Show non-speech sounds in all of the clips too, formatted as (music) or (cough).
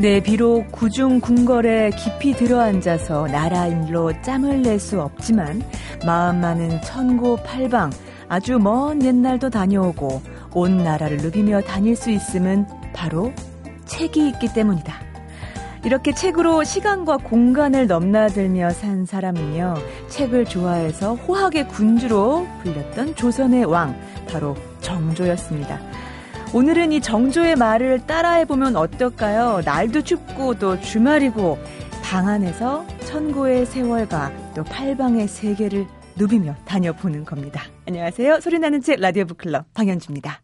네, 비록 구중 궁궐에 깊이 들어앉아서 나라 일로 짬을 낼 수 없지만 마음만은 천고 팔방 아주 먼 옛날도 다녀오고 온 나라를 누비며 다닐 수 있음은 바로 책이 있기 때문이다. 이렇게 책으로 시간과 공간을 넘나들며 산 사람은요, 책을 좋아해서 호학의 군주로 불렸던 조선의 왕, 바로 정조였습니다. 오늘은 이 정조의 말을 따라해보면 어떨까요? 날도 춥고 또 주말이고 방 안에서 천고의 세월과 또 팔방의 세계를 누비며 다녀보는 겁니다. 안녕하세요. 소리나는 책 라디오 북클럽 방현주입니다.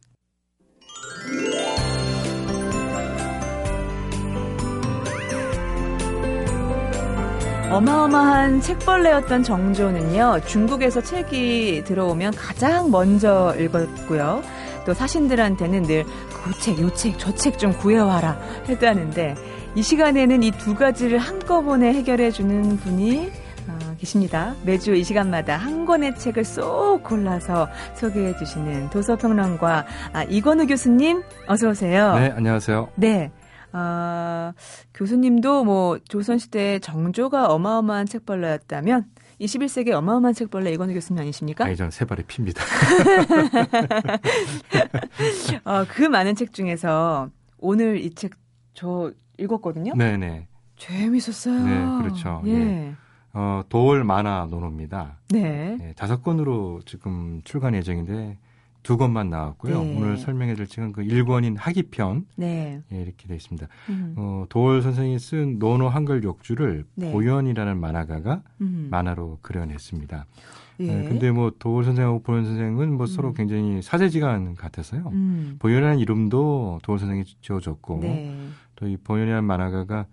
어마어마한 책벌레였던 정조는요, 중국에서 책이 들어오면 가장 먼저 읽었고요. 또 사신들한테는 늘 그 책, 요 책, 저 책 좀 구해와라 했다는데 이 시간에는 이 두 가지를 한꺼번에 해결해주는 분이 어, 계십니다. 매주 이 시간마다 한 권의 책을 쏙 골라서 소개해 주시는 도서평론가 아, 이건우 교수님 어서 오세요. 네, 안녕하세요. 네. 아, 교수님도 뭐 조선시대 정조가 어마어마한 책벌레였다면 21세기 어마어마한 책벌레 이건우 교수님 아니십니까? 아니, 저는 세 발의 피입니다. (laughs) 어, 그 많은 책 중에서 오늘 이 책 저 읽었거든요. 네네. 재밌었어요. 네, 그렇죠. 예. 예. 어, 도울 만화 노노입니다. 네. 예, 다섯 권으로 지금 출간 예정인데 두 권만 나왔고요. 네. 오늘 설명해 줄 책은 그 1권인 하기편 네. 예, 이렇게 되어 있습니다. 음. 어, 도울 선생이 쓴 노노 한글 욕주를 네. 보현이라는 만화가가 음. 만화로 그려냈습니다. 예. 예, 근데 뭐 도울 선생하고 보현 선생은 뭐 서로 음. 굉장히 사제지간 같아서요. 음. 보현이라는 이름도 도울 선생이 지어줬고 네. 또이 보현이라는 만화가가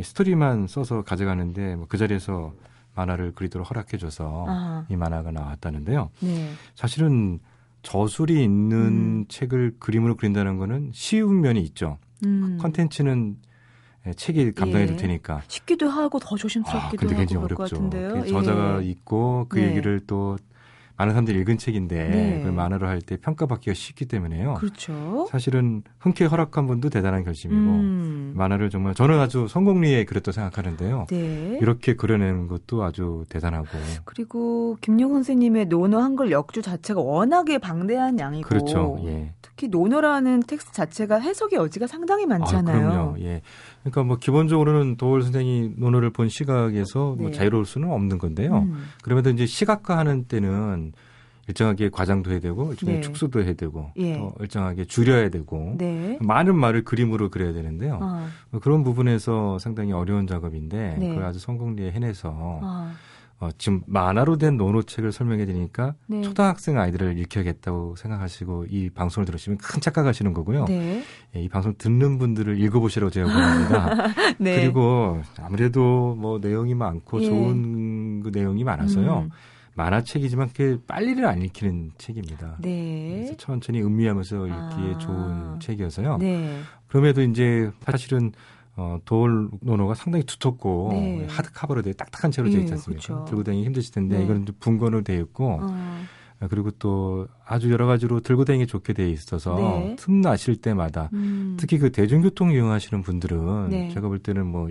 스토리만 써서 가져가는데 뭐 그 자리에서 만화를 그리도록 허락해줘서 아, 이 만화가 나왔다는데요. 네. 사실은 저술이 있는 음. 책을 그림으로 그린다는 거는 쉬운 면이 있죠. 음. 컨텐츠는 예, 책이 감당해줄 예. 테니까. 쉽기도 하고 더 아, 조심스럽기도 근데 하고 굉장히 것 어렵죠. 같은데요. 그 저자가 예. 있고 그 네. 얘기를 또 많은 사람들이 읽은 책인데 네. 그걸 만화로 할 때 평가받기가 쉽기 때문에요. 그렇죠. 사실은 흔쾌히 허락한 분도 대단한 결심이고 음. 만화를 정말 저는 아주 성공리에 그렸다고 생각하는데요. 네. 이렇게 그려내는 것도 아주 대단하고 그리고 김용옥 선생님의 논어 한글 역주 자체가 워낙에 방대한 양이고 그렇죠. 예. 특히 논어라는 텍스트 자체가 해석의 여지가 상당히 많잖아요. 아, 그럼요. 예. 그러니까 뭐 기본적으로는 도월 선생이 논어를 본 시각에서 뭐 네. 자유로울 수는 없는 건데요. 음. 그럼에도 이제 시각화 하는 때는 일정하게 과장도 해야 되고 일정하게 네. 축소도 해야 되고 예. 또 일정하게 줄여야 되고 네. 많은 말을 그림으로 그려야 되는데요. 아, 뭐 그런 부분에서 상당히 어려운 작업인데 네. 그걸 아주 성공리에 해내서 아, 어, 지금 만화로 된 논어책을 설명해 드리니까 네. 초등학생 아이들을 읽혀야겠다고 생각하시고 이 방송을 들으시면 큰 착각하시는 거고요. 네. 예, 이 방송 듣는 분들을 읽어보시라고 제가 권합니다. (laughs) 네. 그리고 아무래도 뭐 내용이 많고 예. 좋은 그 내용이 많아서요. 음. 만화책이지만 그 빨리를 안 읽히는 책입니다. 네. 그래서 천천히 음미하면서 읽기에 아. 좋은 책이어서요. 네. 그럼에도 이제 사실은 어, 도울 노노가 상당히 두텁고 네. 하드 카버로 돼 딱딱한 채로 되어 예, 있지 않습니까? 그렇죠. 들고 다니기 힘드실 텐데 네. 이거는 좀 분건으로 되어 있고 어, 아, 그리고 또 아주 여러 가지로 들고 다니기 좋게 되어 있어서 네. 틈 나실 때마다 음. 특히 그 대중교통 이용하시는 분들은 네. 제가 볼 때는 뭐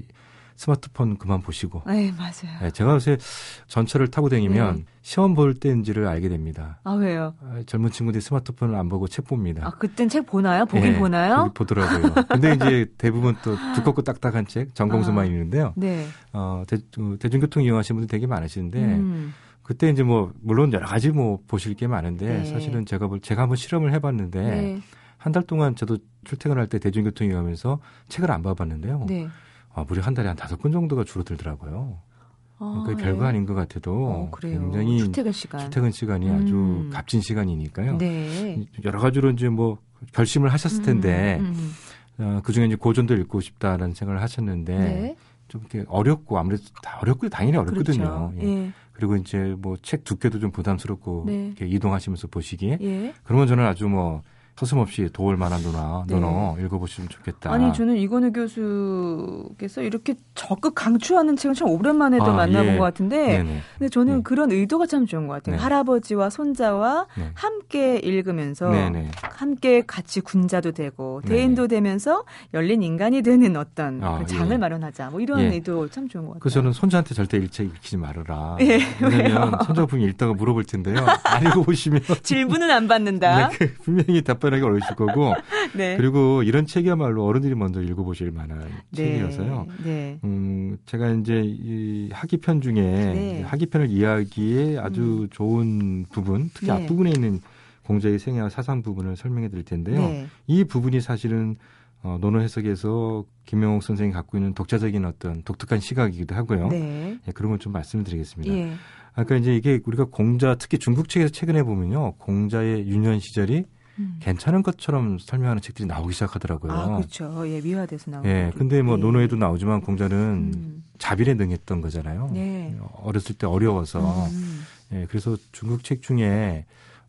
스마트폰 그만 보시고 네, 맞아요. 네, 제가 요새 전철을 타고 다니면 네. 시험 볼 때인지를 알게 됩니다. 아, 왜요? 아, 젊은 친구들이 스마트폰을 안 보고 책 봅니다. 아, 그땐 책 보나요? 보긴 네, 보나요? 보더라고요. 근데 이제 대부분 또 두껍고 딱딱한 책, 전공서만 아. 있는데요. 네. 어, 대, 중교통 이용하시는 분들 되게 많으신데 음. 그때 이제 뭐 물론 여러 가지 뭐 보실 게 많은데 네. 사실은 제가 볼 제가 한번 실험을 해봤는데 네. 한달 동안 저도 출퇴근할 때 대중교통 이용하면서 책을 안 봐봤는데요. 네. 아, 무려 한 달에 한 다섯 권 정도가 줄어들더라고요. 아, 네. 별거 아닌 것 같아도 어. 굉장히 출퇴근 시간. 출퇴근 시간이 아주 음. 값진 시간이니까요. 네. 여러 가지로 이제 뭐 결심을 하셨을 텐데 음, 음, 어, 그 중에 이제 고전도 읽고 싶다라는 생각을 하셨는데 네. 좀 이렇게 어렵고 아무래도 다 어렵고 당연히 어렵거든요. 그렇죠. 예. 예. 그리고 이제 뭐 책 두께도 좀 부담스럽고 네. 이렇게 이동하시면서 보시기에 예. 그러면 저는 아주 뭐 서슴없이 도울 만한 논어, 네. 논어 읽어보시면 좋겠다. 아니 저는 이건우 교수께서 이렇게 적극 강추하는 책은 참 오랜만에 도 아, 만나본 예. 것 같은데 네네. 근데 저는 네. 그런 의도가 참 좋은 것 같아요. 네. 할아버지와 손자와 네. 함께 읽으면서 네네. 함께 같이 군자도 되고 네네. 대인도 되면서 열린 인간이 되는 어떤 아, 그런 장을 예. 마련하자. 뭐 이런 예. 의도 참 좋은 것 같아요. 그래서 저는 손자한테 절대 일책 읽히지 말아라. 예, 왜냐면 손자분이 읽다가 물어볼 텐데요. 안 읽어보시면 (laughs) 질문은 안 받는다. 네, 그 분명히 답 변하기 어려우실 거고 (laughs) 네. 그리고 이런 책이야말로 어른들이 먼저 읽어보실 만한 네. 책이어서요. 네. 음, 제가 이제 이 학기편 중에 네. 학기편을 이야기에 아주 좋은 부분, 특히 네. 앞부분에 있는 공자의 생애와 사상 부분을 설명해 드릴 텐데요. 네. 이 부분이 사실은 어, 논어 해석에서 김명옥 선생이 갖고 있는 독자적인 어떤 독특한 시각이기도 하고요. 네. 예, 그런 걸좀 말씀을 드리겠습니다. 예. 아까 이제 이게 우리가 공자, 특히 중국 책에서 최근에 보면요. 공자의 유년 시절이 음. 괜찮은 것처럼 설명하는 책들이 나오기 시작하더라고요. 아, 그렇죠. 예, 미화돼서 나오는. 예, 근데 뭐 있고. 논어에도 나오지만 공자는 음. 자비에 능했던 거잖아요. 네. 어렸을 때 어려워서. 음. 예, 그래서 중국 책 중에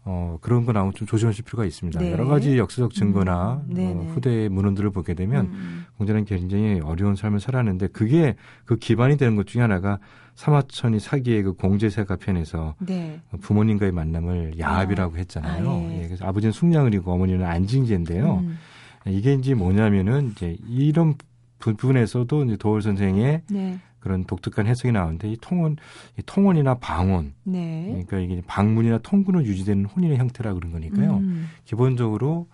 어, 그런 거 나오면 좀 조심하실 필요가 있습니다. 네. 여러 가지 역사적 증거나 음. 어, 후대의 문헌들을 보게 되면 음. 공자는 굉장히 어려운 삶을 살았는데 그게 그 기반이 되는 것 중에 하나가 사마천이 사기의 그 공제세가 편에서 네. 부모님과의 만남을 야합이라고 했잖아요. 아, 예. 예, 그래서 아버지는 숙량을이고 어머니는 안징제인데요. 음. 이게 이제 뭐냐면은 이제 이런 부- 부분에서도 이제 도월 선생의 네. 그런 독특한 해석이 나오는데 이 통혼, 이 통혼이나 방혼, 네. 그러니까 이게 방문이나 통군으로 유지되는 혼인의 형태라 그런 거니까요. 음. 기본적으로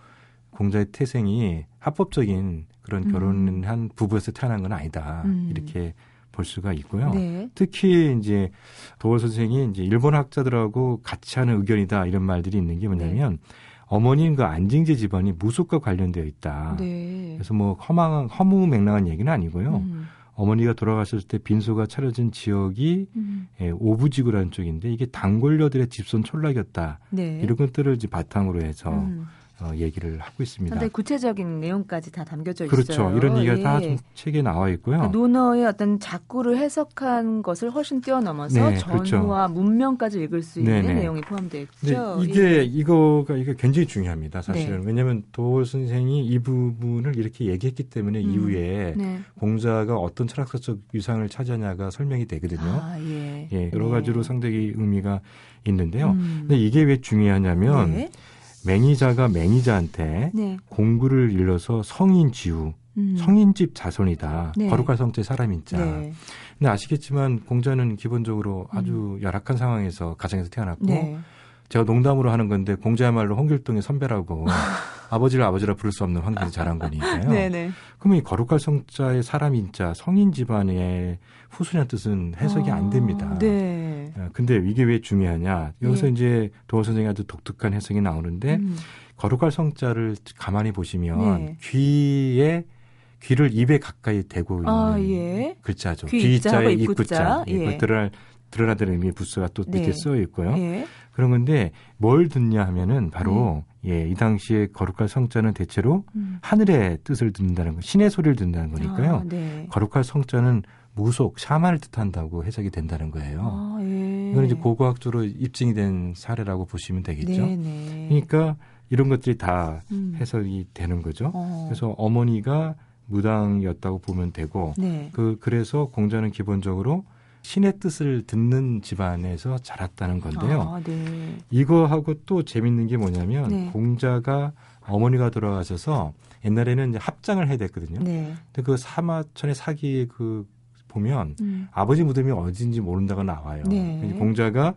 공자의 태생이 합법적인 그런 음. 결혼을 한 부부에서 태어난 건 아니다. 음. 이렇게 볼 수가 있고요. 네. 특히 이제 도월 선생이 이제 일본 학자들하고 같이 하는 의견이다 이런 말들이 있는 게 뭐냐면 어머니는 그 안징제 집안이 무속과 관련되어 있다. 네. 그래서 뭐 허망한 허무맹랑한 얘기는 아니고요. 음. 어머니가 돌아가셨을 때 빈소가 차려진 지역이 음. 예, 오부지구라는 쪽인데 이게 단골녀들의 집손 촌락이었다. 네. 이런 것들을 이제 바탕으로 해서 음. 어, 얘기를 하고 있습니다. 상당히 구체적인 내용까지 다 담겨져 그렇죠. 있어요. 이런 얘기가 예. 다좀 책에 나와 있고요. 그러니까 논어의 어떤 작구를 해석한 것을 훨씬 뛰어넘어서 네, 그렇죠. 전후와 문명까지 읽을 수 있는 네네. 내용이 포함되어 근데 있죠. 이게 예. 이거가 이게 굉장히 중요합니다. 사실은 네. 왜냐하면 도월 선생이 이 부분을 이렇게 얘기했기 때문에 음. 이후에 네. 공자가 어떤 철학사적 유상을 차지하냐가 설명이 되거든요. 아, 예. 예, 여러 네. 가지로 상당히 의미가 있는데요. 음. 근데 이게 왜 중요하냐면 네. 맹의자가 맹의자한테 네. 공구를 일러서 성인 지우, 음. 성인집 자손이다. 네. 거룩할 성자 사람인자. 네. 근데 아시겠지만 공자는 기본적으로 아주 열악한 상황에서 가정에서 태어났고 음. 네. 제가 농담으로 하는 건데 공자야말로 홍길동의 선배라고 (laughs) 아버지를 아버지라 부를 수 없는 환경에서 자란 거니까요. 네, 네. 그러면 이 거룩할 성자의 사람인자 성인 집안의 후손이라는 뜻은 해석이 안 됩니다. 네. 어, 근데 이게 왜 중요하냐? 여기서 예. 이제 도원 선생이 아주 독특한 해석이 나오는데 음. 거룩할 성자를 가만히 보시면 네. 귀에 귀를 입에 가까이 대고 있는 아, 예. 글자죠. 귀 귀자의 입구자. 드러날 드러나는 의미의 부스가 또 밑에 네. 써 있고요. 예. 그런 건데 뭘 듣냐 하면은 바로 예, 이 당시에 거룩할 성자는 대체로 음. 하늘의 뜻을 듣는다는 거, 신의 소리를 듣는다는 거니까요. 아, 네. 거룩할 성자는 무속, 샤만을 뜻한다고 해석이 된다는 거예요. 아, 예. 이건 이제 고고학적으로 입증이 된 사례라고 보시면 되겠죠. 네, 네. 그러니까 이런 것들이 다 음. 해석이 되는 거죠. 어. 그래서 어머니가 무당이었다고 보면 되고 네. 그 그래서 공자는 기본적으로 신의 뜻을 듣는 집안에서 자랐다는 건데요. 아, 네. 이거하고 또 재밌는 게 뭐냐면 네. 공자가 어머니가 돌아가셔서 옛날에는 합장을 해야 됐거든요. 네. 근데 그 사마천의 사기 그 보면 음. 아버지 무덤이 어딘지 모른다고 나와요. 네. 그래서 공자가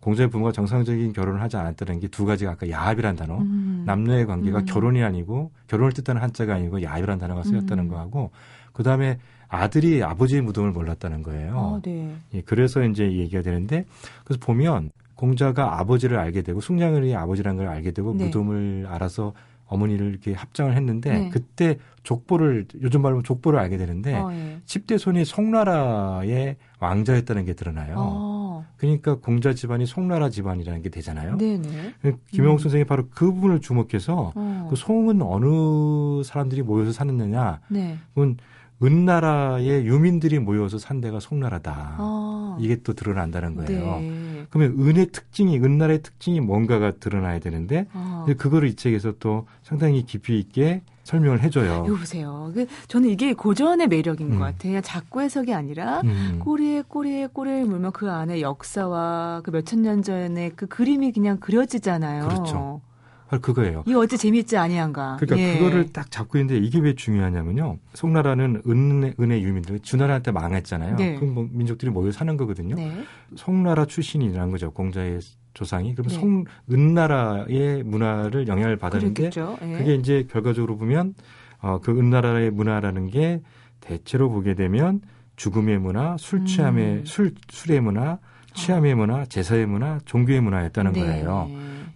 공자의 부모가 정상적인 결혼을 하지 않았다는 게 두 가지가 아까 야합이란 단어, 음. 남녀의 관계가 음. 결혼이 아니고 결혼을 뜻하는 한자가 아니고 야합이란 단어가 쓰였다는 음. 거하고 그 다음에 아들이 아버지의 무덤을 몰랐다는 거예요. 아, 네. 예, 그래서 이제 얘기가 되는데 그래서 보면 공자가 아버지를 알게 되고 숙량을이 아버지라는 걸 알게 되고 네. 무덤을 알아서 어머니를 이렇게 합장을 했는데 네. 그때 족보를 요즘 말로 족보를 알게 되는데 아, 예. 10대 손이 송나라의 왕자였다는 게 드러나요. 아, 그러니까 공자 집안이 송나라 집안이라는 게 되잖아요. 네네. 김영욱 음. 선생이 바로 그 부분을 주목해서 어. 그 송은 어느 사람들이 모여서 사느냐 네. 그건 은나라의 유민들이 모여서 산 데가 송나라다. 아. 이게 또 드러난다는 거예요. 네. 네. 그러면 은의 특징이 은날의 특징이 뭔가가 드러나야 되는데 어. 근데 그거를 이 책에서 또 상당히 깊이 있게 설명을 해줘요. 이거 보세요. 그 저는 이게 고전의 매력인 음. 것 같아요. 그냥 작고 해석이 아니라 음. 꼬리에 꼬리에 꼬리를 물면 그 안에 역사와 그 몇천 년 전에 그 그림이 그냥 그려지잖아요. 그렇죠. 바로 그거예요. 이 어찌 재밌지 아니한가. 그러니까 예. 그거를 딱 잡고 있는데 이게 왜 중요하냐면요. 송나라는 은의, 은의 유민들, 주나라한테 망했잖아요. 네. 그뭐 민족들이 모여 사는 거거든요. 네. 송나라 출신이라는 거죠. 공자의 조상이. 그럼 네. 송, 은나라의 문화를 영향을 받았는데. 예. 그게 이제 결과적으로 보면 어, 그 은나라의 문화라는 게 대체로 보게 되면 죽음의 문화, 술 취함의 음. 술 술의 문화, 취함의 문화, 제사의 문화, 종교의 문화였다는 네. 거예요.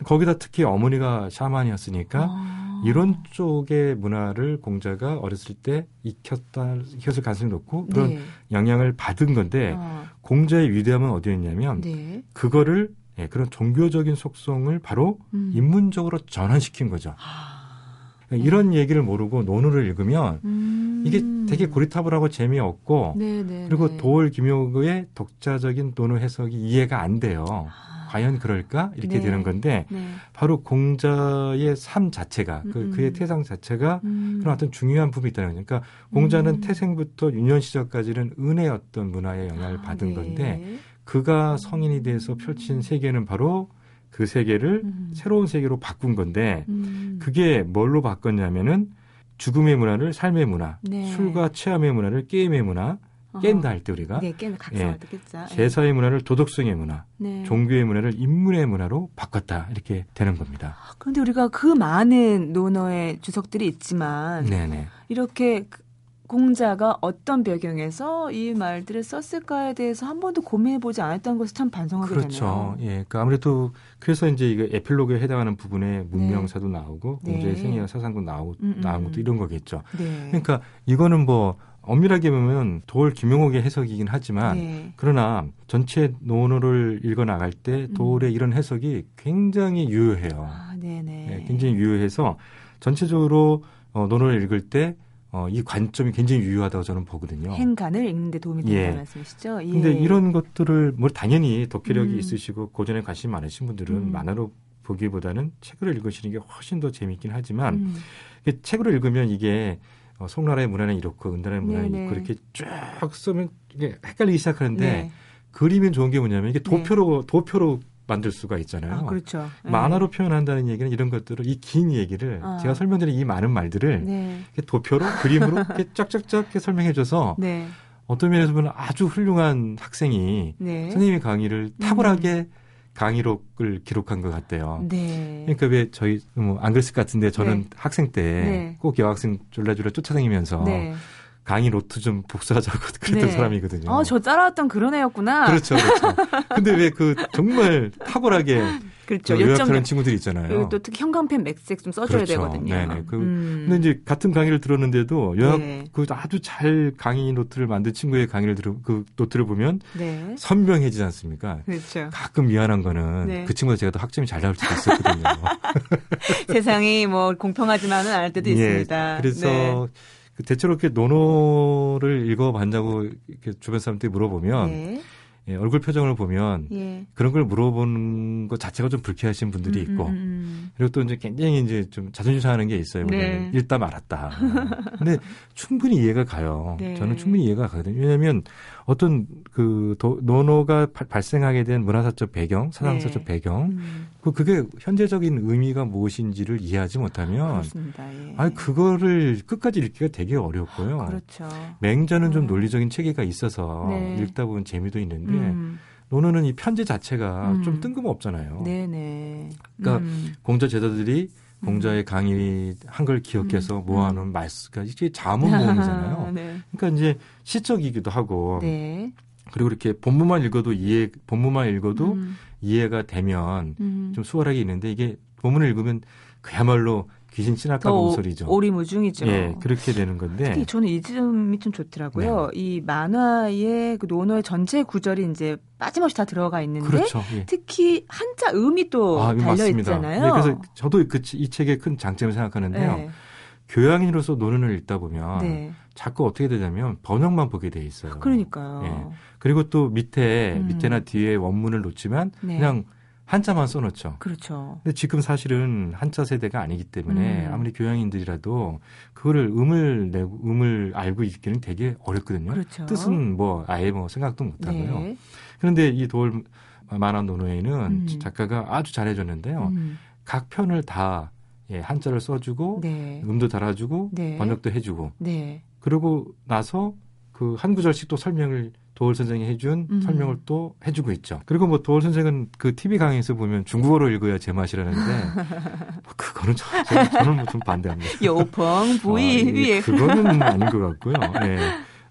거기다 특히 어머니가 샤만이었으니까 아. 이런 쪽의 문화를 공자가 어렸을 때 익혔다, 익혔을 가능성이 높고 그런 네. 영향을 받은 건데 아, 공자의 위대함은 어디였냐면 네. 그거를 예, 그런 종교적인 속성을 바로 음. 인문적으로 전환시킨 거죠. 아. 그러니까 이런 얘기를 모르고 논어를 읽으면 음. 이게 되게 고리타불하고 재미없고 네, 네, 그리고 네. 도올 김효의 독자적인 논어 해석이 이해가 안 돼요. 아. 과연 그럴까 이렇게 네. 되는 건데 네. 바로 공자의 삶 자체가 그, 음, 그의 음. 태상 자체가 음. 그런 어떤 중요한 부분이 있다는 거죠. 그러니까 공자는 음. 태생부터 유년 시절까지는 은의 어떤 문화의 영향을 아, 받은 네. 건데 그가 성인이 돼서 펼친 세계는 바로 그 세계를 음. 새로운 세계로 바꾼 건데 음. 그게 뭘로 바꿨냐면은 죽음의 문화를 삶의 문화, 네. 술과 체험의 문화를 게임의 문화, 깬다 할 때 우리가 네, 깨면 각성을 예. 듣겠자. 제사의 문화를 도덕성의 문화, 네. 종교의 문화를 인문의 문화로 바꿨다 이렇게 되는 겁니다. 그런데 우리가 그 많은 논어의 주석들이 있지만 네네. 이렇게 그 공자가 어떤 배경에서 이 말들을 썼을까에 대해서 한 번도 고민해 보지 않았던 것을 참 반성하게 그렇죠. 되네요. 예, 그러니까 아무래도 그래서 이제 이거 에필로그에 해당하는 부분에 문명사도 나오고 네. 공자의 생애와 사상도 나오 음, 음, 나온 음. 것도 이런 거겠죠. 네. 그러니까 이거는 뭐 엄밀하게 보면 도올 김용옥의 해석이긴 하지만 네. 그러나 전체 논어를 읽어 나갈 때 음. 도올의 이런 해석이 굉장히 유효해요. 아, 네네. 예, 굉장히 유효해서 전체적으로 어, 논어를 읽을 때 어, 이 관점이 굉장히 유효하다고 저는 보거든요. 행간을 읽는데 도움이 된다는 예. 말씀이시죠? 예. 근데 이런 것들을 뭐 당연히 독해력이 음. 있으시고 고전에 관심 많으신 분들은 음. 만화로 보기보다는 책으로 읽으시는 게 훨씬 더 재밌긴 하지만 음. 이게 책으로 읽으면 이게 어, 송나라의 문화는 이렇고 은나라의 문화는 네네. 있고 이렇게 쭉 쓰면 이게 헷갈리기 시작하는데 네. 그림이 좋은 게 뭐냐면 이게 도표로 도표로 만들 수가 있잖아요. 아, 그렇죠. 네. 만화로 표현한다는 얘기는 이런 것들을 이 긴 얘기를 아. 제가 설명드린 이 많은 말들을 네. 도표로 그림으로 이렇게 (laughs) 쫙쫙쫙 이렇게 설명해줘서 네. 어떤 면에서 보면 아주 훌륭한 학생이 네. 선생님의 강의를 탁월하게 강의록을 기록한 것 같대요. 네. 그러니까 왜 저희 뭐 안 그랬을 것 같은데 저는 네. 학생 때 네. 꼭 여학생 졸라졸라 쫓아다니면서 네. 강의 노트 좀 복사하자고 (laughs) 그랬던 네. 사람이거든요. 어, 저 따라왔던 그런 애였구나. 그렇죠, 그렇죠. 근데 왜 그 정말 탁월하게 (laughs) 그렇죠. 저 요약하는 요점 친구들 있잖아요. 그리고 또 특히 형광펜 몇 색 좀 써줘야 그렇죠. 되거든요. 네네. 그- 음. 근데 이제 같은 강의를 들었는데도 요약 네. 그 아주 잘 강의 노트를 만든 친구의 강의를 들어 그 노트를 보면 네. 선명해지지 않습니까? 그렇죠. 가끔 미안한 거는 네. 그 친구가 제가 더 학점이 잘 나올 수도 있었거든요. (laughs) 세상이 뭐 공평하지만은 않을 때도 예, 있습니다. 그래서 네. 그 대체로 이렇게 논어를 읽어봤냐고 이렇게 주변 사람들이 물어보면 네. 예, 얼굴 표정을 보면 예. 그런 걸 물어보는 것 자체가 좀 불쾌하신 분들이 음, 있고 음, 음. 그리고 또 이제 굉장히 이제 좀 자존심 상하는 게 있어요. 네. 읽다 말았다. 근데 충분히 이해가 가요. 네. 저는 충분히 이해가 가거든요. 왜냐하면 어떤 그 도, 논어가 발- 발생하게 된 문화사적 배경, 사상사적 네. 배경, 음. 그 그게 현재적인 의미가 무엇인지를 이해하지 못하면. 예. 아 그거를 끝까지 읽기가 되게 어렵고요. 그렇죠. 맹자는 좀 음. 논리적인 체계가 있어서 네. 읽다 보면 재미도 있는데 음. 논어는 이 편제 자체가 음. 좀 뜬금없잖아요. 네네. 그러니까 음. 공자 제자들이 공자의 강의 한걸 기억해서 음. 모아놓은 말씀가 이게 자문 모음이잖아요. (laughs) 네. 그러니까 이제 시적이기도 하고 네. 그리고 이렇게 본문만 읽어도 이해 본문만 읽어도 음. 이해가 되면 음. 좀 수월하게 있는데 이게 본문을 읽으면 그야말로 귀신 오- 목소리죠. 오리무중이죠. 예, 그렇게 되는 건데. 특히 저는 이 점이 좀 좋더라고요. 네. 이 만화의 그 논어의 전체 구절이 이제 빠짐없이 다 들어가 있는데 그렇죠. 예. 특히 한자 음이 또 아, 달려. 있잖아요. 예, 그래서 저도 그, 이 책의 큰 장점을 생각하는데요. 네. 교양인으로서 논문을 읽다 보면 네. 자꾸 어떻게 되냐면 번역만 보게 돼 있어요. 그러니까요. 예. 그리고 또 밑에 음. 밑에나 뒤에 원문을 놓지만 네. 그냥 한자만 써놓죠. 그렇죠. 근데 지금 사실은 한자 세대가 아니기 때문에 음. 아무리 교양인들이라도 그거를 음을 내고 음을 알고 읽기는 되게 어렵거든요. 그렇죠. 뜻은 뭐 아예 뭐 생각도 못 하고요. 네. 그런데 이 도울 만화 노노에는 음. 작가가 아주 잘해줬는데요. 음. 각 편을 다 예, 한자를 써주고 네. 음도 달아주고 네. 번역도 해주고 네. 그러고 나서 그 한 구절씩 또 설명을 도울 선생이 해준 음. 설명을 또 해주고 있죠. 그리고 뭐 도울 선생은 그 TV 강의에서 보면 중국어로 읽어야 제맛이라는데 (laughs) 뭐 그거는 저, 저, 저는 뭐 좀 반대합니다. (laughs) 요펑 부이 아, 이- 위에 그거는 (laughs) 아닌 것 같고요. 네.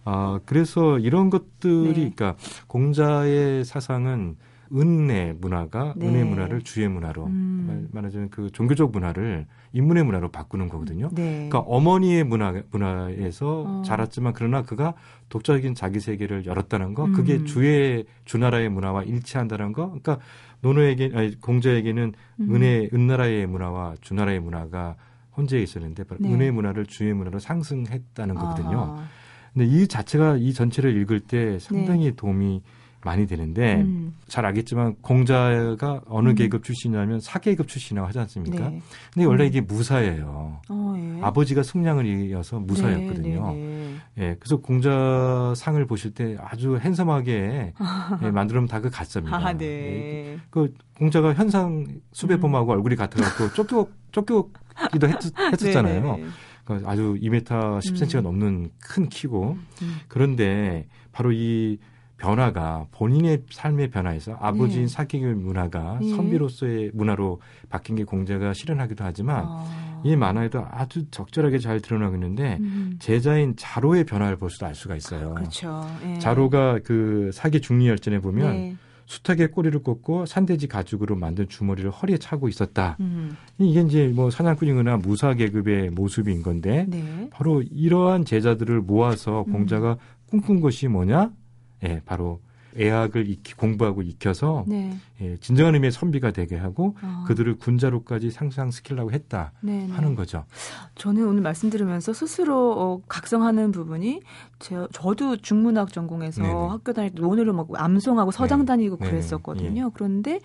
아, 그래서 이런 것들이, 네. 그러니까 공자의 사상은 은의 문화가 네. 은의 문화를 주의 문화로 음. 말- 말하자면 그 종교적 문화를 인문의 문화로 바꾸는 거거든요. 네. 그러니까 어머니의 문화 문화에서 어. 자랐지만 그러나 그가 독자적인 자기 세계를 열었다는 거, 그게 음. 주의 주나라의 문화와 일치한다는 거. 그러니까 노노에게 아니, 공자에게는 음. 은혜 은나라의 문화와 주나라의 문화가 혼재해 있었는데 네. 은혜의 문화를 주의 문화로 상승했다는 거거든요. 아하. 근데 이 자체가 이 전체를 읽을 때 상당히 도움이 많이 되는데 네. 음. 잘 알겠지만 공자가 어느 음. 계급 출신이냐면 사계급 출신이라고 하지 않습니까? 네. 근데 원래 음. 이게 무사예요. 어, 예. 아버지가 승량을 이어서 무사였거든요. 네, 네, 예, 그래서 공자 상을 보실 때 아주 핸섬하게 예, (laughs) 만들면 다 그 가짜입니다. 아, 예, 네. 그 공자가 현상 음. 수배범하고 얼굴이 같아갖고 쫓겨 쫓겨기도 했, 했었잖아요. 네, 네. 그 아주 2m 10cm가 음. 넘는 큰 키고 음. 그런데 바로 이 변화가 본인의 삶의 변화에서 아버지인 네. 사계의 문화가 예. 선비로서의 문화로 바뀐 게 공자가 실현하기도 하지만 아. 이 만화에도 아주 적절하게 잘 드러나고 있는데 음. 제자인 자로의 변화를 볼 수도 알 수가 있어요. 그렇죠. 예. 자로가 그 사기 중리열전에 보면 네. 수탉의 꼬리를 꽂고 산돼지 가죽으로 만든 주머니를 허리에 차고 있었다. 음. 이게 이제 뭐 사냥꾼이거나 무사 계급의 모습인 건데 네. 바로 이러한 제자들을 모아서 음. 공자가 꿈꾼 것이 뭐냐? 예, 바로 애학을 익히, 공부하고 익혀서 네. 예, 진정한 의미의 선비가 되게 하고 아. 그들을 군자로까지 상상시키려고 했다 네, 네. 하는 거죠. 저는 오늘 말씀 들으면서 스스로 어, 각성하는 부분이 제, 저도 중문학 전공해서 네네. 학교 다닐 때 논어를 막 암송하고 서장 네. 다니고 네네. 그랬었거든요. 그런데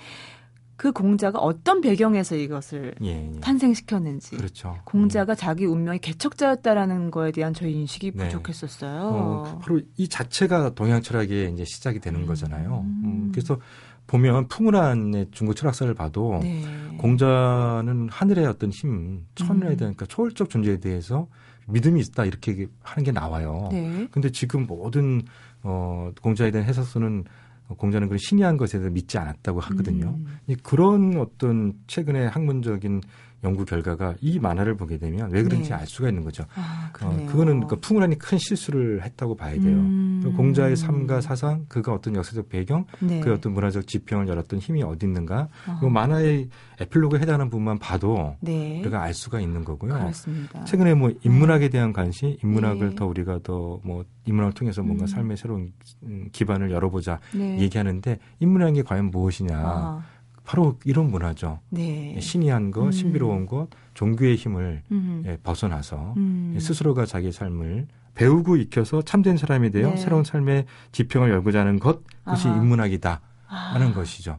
그 공자가 어떤 배경에서 이것을 예, 예. 탄생시켰는지 그렇죠. 공자가 자기 운명의 개척자였다라는 거에 대한 저희 인식이 네. 부족했었어요. 어, 바로 이 자체가 동양 철학의 이제 시작이 되는 음. 거잖아요. 음, 그래서 보면 풍운한의 중국 철학사를 봐도 네. 공자는 하늘의 어떤 힘, 천에 음. 대한 그러니까 초월적 존재에 대해서 믿음이 있다 이렇게 하는 게 나와요. 네. 근데 지금 모든 어 공자에 대한 해석서는 공자는 그런 신이한 것에 대해서 믿지 않았다고 하거든요. 음. 이 그런 어떤 최근의 학문적인 연구 결과가 이 만화를 보게 되면 왜 그런지 네. 알 수가 있는 거죠. 아, 어. 그거는 그 풍운한이 큰 실수를 했다고 봐야 돼요. 음. 그 공자의 삶과 사상, 그가 어떤 역사적 배경, 네. 그 어떤 문화적 지평을 열었던 힘이 어디 있는가, 어. 그 만화의 에필로그에 해당하는 부분만 봐도 네. 우리가 알 수가 있는 거고요. 그렇습니다. 최근에 뭐 인문학에 대한 관심, 인문학을 네. 더 우리가 더 뭐 인문학을 통해서 뭔가 음. 삶의 새로운 음, 기반을 열어보자 네. 얘기하는데 인문학이 과연 무엇이냐? 아, 바로 이런 문화죠. 네. 신이한 것, 음. 신비로운 것, 종교의 힘을 음. 예, 벗어나서 음. 스스로가 자기의 삶을 배우고 익혀서 참된 사람이 되어 네. 새로운 삶의 지평을 열고자 하는 것, 그것이 아하. 인문학이다 아. 하는 것이죠.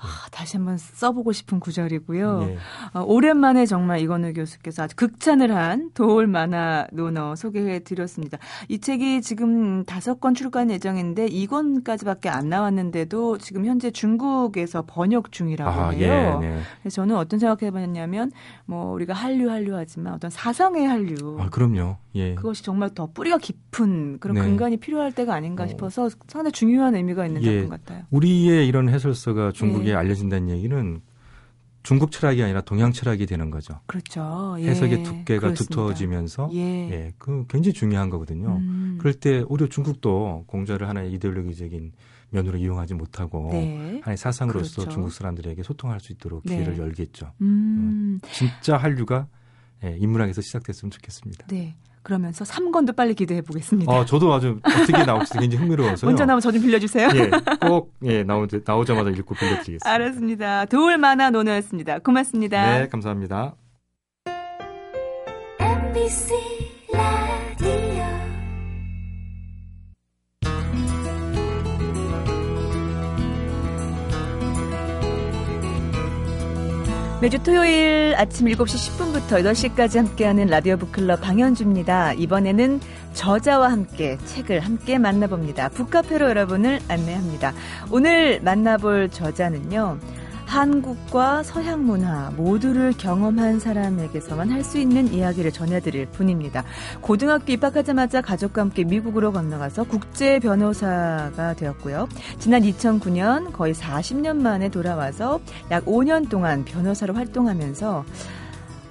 아, 다시 한번 써보고 싶은 구절이고요. 예. 어, 오랜만에 정말 이건우 교수께서 아주 극찬을 한 도울 만화 논어 소개해 드렸습니다. 이 책이 지금 다섯 권 출간 예정인데 2권까지밖에 안 나왔는데도 지금 현재 중국에서 번역 중이라고 아, 해요. 예, 네. 그래서 저는 어떤 생각해 봤냐면 뭐 우리가 한류 한류 하지만 어떤 사상의 한류 아, 그럼요. 예. 그것이 정말 더 뿌리가 깊은 그런 네. 근간이 필요할 때가 아닌가 어. 싶어서 상당히 중요한 의미가 있는 예. 작품 같아요. 우리의 이런 해설서가 중국 에 예. 알려진다는 얘기는 중국 철학이 아니라 동양 철학이 되는 거죠. 그렇죠. 예. 해석의 두께가 그렇습니다. 두터워지면서 예. 예, 그 굉장히 중요한 거거든요. 음. 그럴 때 오히려 중국도 공자를 하나의 이데올로기적인 면으로 이용하지 못하고 네. 하나의 사상으로서 그렇죠. 중국 사람들에게 소통할 수 있도록 네. 기회를 열겠죠. 음. 진짜 한류가 예, 인문학에서 시작됐으면 좋겠습니다. 네. 그러면서 3권도 빨리 기대해 보겠습니다. 어, 저도 아주 어떻게 나올지 굉장히 흥미로워서요. 먼저 나오면 저 좀 빌려주세요. 예, 꼭 예, 나오, 나오자마자 읽고 빌려드리겠습니다. 알았습니다. 도울 만화 논어였습니다. 고맙습니다. 네, 감사합니다. MBC 매주 토요일 아침 7시 10분부터 8시까지 함께하는 라디오 북클럽 방현주입니다. 이번에는 저자와 함께 책을 함께 만나봅니다. 북카페로 여러분을 안내합니다. 오늘 만나볼 저자는요. 한국과 서양 문화 모두를 경험한 사람에게서만 할 수 있는 이야기를 전해드릴 분입니다. 고등학교 입학하자마자 가족과 함께 미국으로 건너가서 국제 변호사가 되었고요. 지난 2009년 거의 40년 만에 돌아와서 약 5년 동안 변호사로 활동하면서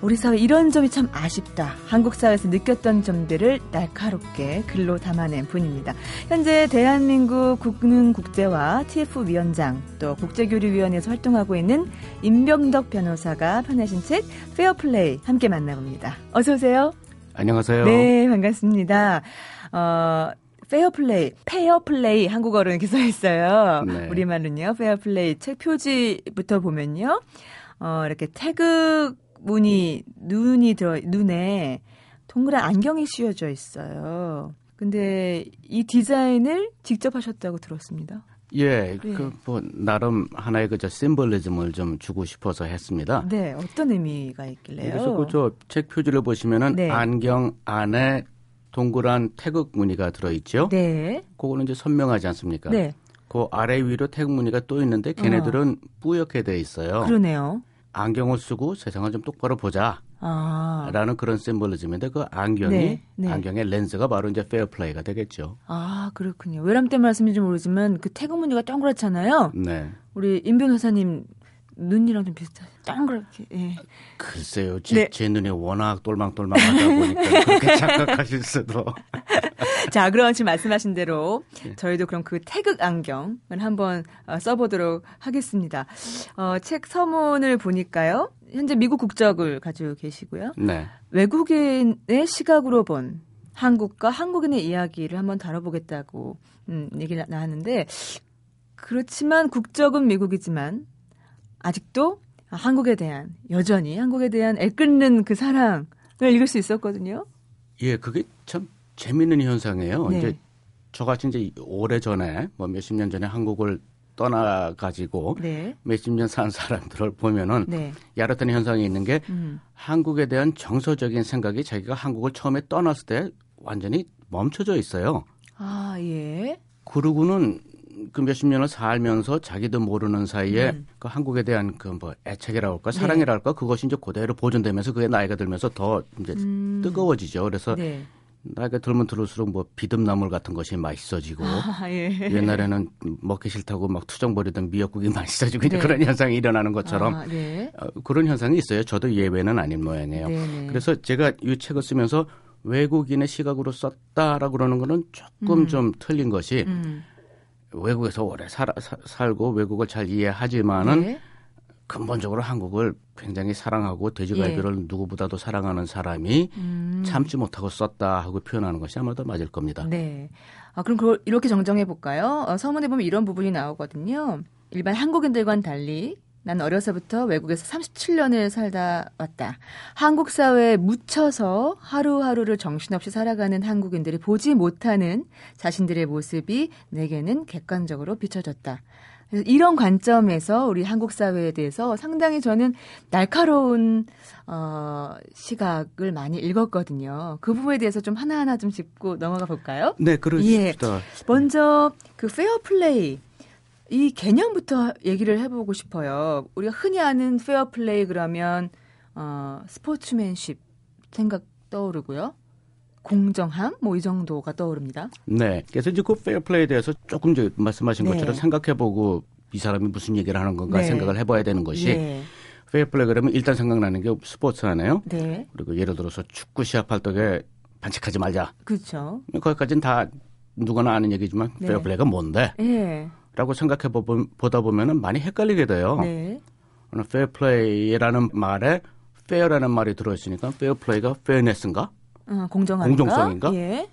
우리 사회 이런 점이 참 아쉽다. 한국 사회에서 느꼈던 점들을 날카롭게 글로 담아낸 분입니다. 현재 대한민국 국능국제화 TF 위원장 또 국제교류위원회에서 활동하고 있는 임병덕 변호사가 펴내신 책 페어플레이 함께 만나봅니다. 어서 오세요. 안녕하세요. 네, 반갑습니다. 어, 페어플레이, 페어플레이 한국어로 이렇게 써 있어요. 네. 우리말은요. 페어플레이 책 표지부터 보면요. 어, 이렇게 태극 문이 눈이 들어 눈에 동그란 안경이 씌워져 있어요. 근데 이 디자인을 직접 하셨다고 들었습니다. 예, 네. 그뭐 나름 하나의 그저 심벌리즘을 좀 주고 싶어서 했습니다. 네, 어떤 의미가 있길래요? 그래서 그저 책 표지를 보시면은 네. 안경 안에 동그란 태극 무늬가 들어 있죠. 네. 그거는 이제 선명하지 않습니까? 네. 그 아래 위로 태극 무늬가 또 있는데 걔네들은 어. 뿌옇게 돼 있어요. 그러네요. 안경을 쓰고 세상을 좀 똑바로 보자. 아. 라는 그런 symbolism인데 그 안경이 네, 네. 안경의 렌즈가 바로 이제 페어플레이가 되겠죠. 아 그렇군요. 외람된 말씀인지 모르지만 그 태극 무늬가 동그랗잖아요. 네. 우리 임 변호사님 눈이랑 좀 비슷하죠. 동그랗게. 예. 글쎄요. 제, 네. 제 눈이 워낙 똘망똘망하다 보니까 그렇게 (laughs) 착각하실 수도. (laughs) 자, 그럼 지금 말씀하신 대로 네. 저희도 그럼 그 태극 안경을 한번 어, 써보도록 하겠습니다. 어, 책 서문을 보니까요. 현재 미국 국적을 가지고 계시고요. 네. 외국인의 시각으로 본 한국과 한국인의 이야기를 한번 다뤄보겠다고 음, 얘기를 나왔는데 그렇지만 국적은 미국이지만 아직도 한국에 대한 여전히 한국에 대한 애끓는 그 사랑을 읽을 수 있었거든요. 예, 그게 참 재밌는 현상이에요. 네. 이제 저같이 이제 오래 전에 뭐 몇십 년 전에 한국을 떠나 가지고 네. 몇십 년 산 사람들을 보면은 네. 야릇한 현상이 있는 게 음. 한국에 대한 정서적인 생각이 자기가 한국을 처음에 떠났을 때 완전히 멈춰져 있어요. 아, 예. 그러고는 그 몇십 년을 살면서 자기도 모르는 사이에 음. 그 한국에 대한 그 뭐 애착이라고 할까 네. 사랑이랄까 그것이 이제 그대로 보존되면서 그게 나이가 들면서 더 이제 음. 뜨거워지죠. 그래서 네. 나이가 들면 들을수록 뭐 비듬나물 같은 것이 맛있어지고 아, 예. 옛날에는 먹기 싫다고 막 투정 버리던 미역국이 (laughs) 맛있어지고 네. 이제 그런 현상이 일어나는 것처럼 아, 네. 어, 그런 현상이 있어요. 저도 예외는 아닌 모양이에요. 네네. 네. 그래서 제가 이 책을 쓰면서 외국인의 시각으로 썼다라고 그러는 거는 조금 음. 좀 틀린 것이 음. 외국에서 오래 살, 살고 외국을 잘 이해하지만은 네. 근본적으로 한국을 굉장히 사랑하고 돼지갈비를 예. 누구보다도 사랑하는 사람이 음. 참지 못하고 썼다 하고 표현하는 것이 아마도 맞을 겁니다. 네. 아, 그럼 그걸 이렇게 정정해 볼까요? 어, 서문에 보면 이런 부분이 나오거든요. 일반 한국인들과는 달리 난 어려서부터 외국에서 37년을 살다 왔다. 한국 사회에 묻혀서 하루하루를 정신없이 살아가는 한국인들이 보지 못하는 자신들의 모습이 내게는 객관적으로 비춰졌다. 이런 관점에서 우리 한국 사회에 대해서 상당히 저는 날카로운 어 시각을 많이 읽었거든요. 그 부분에 대해서 좀 하나하나 좀 짚고 넘어가 볼까요? 네, 그렇습니다. 예. 먼저 그 페어 플레이 이 개념부터 얘기를 해보고 싶어요. 우리가 흔히 아는 페어 플레이 그러면 어, 스포츠맨십 생각 떠오르고요. 공정함 뭐 이 정도가 떠오릅니다. 네. 그래서 이제 그 페어 플레이에 대해서 조금 전 말씀하신 네. 것처럼 생각해보고 이 사람이 무슨 얘기를 하는 건가 네. 생각을 해봐야 되는 것이 네. 페어 플레이 그러면 일단 생각나는 게 스포츠잖아요. 네. 그리고 예를 들어서 축구 시합할 때 반칙하지 말자. 그렇죠. 거기까지는 다 누구나 아는 얘기지만 네. 페어 플레이가 뭔데? 네. 라고 생각해 보다 보면은 많이 헷갈리게 돼요. 네. fair play라는 말에 fair라는 말이 들어있으니까 fair play가 fairness인가? 어, 공정한가? 공정성인가? 예.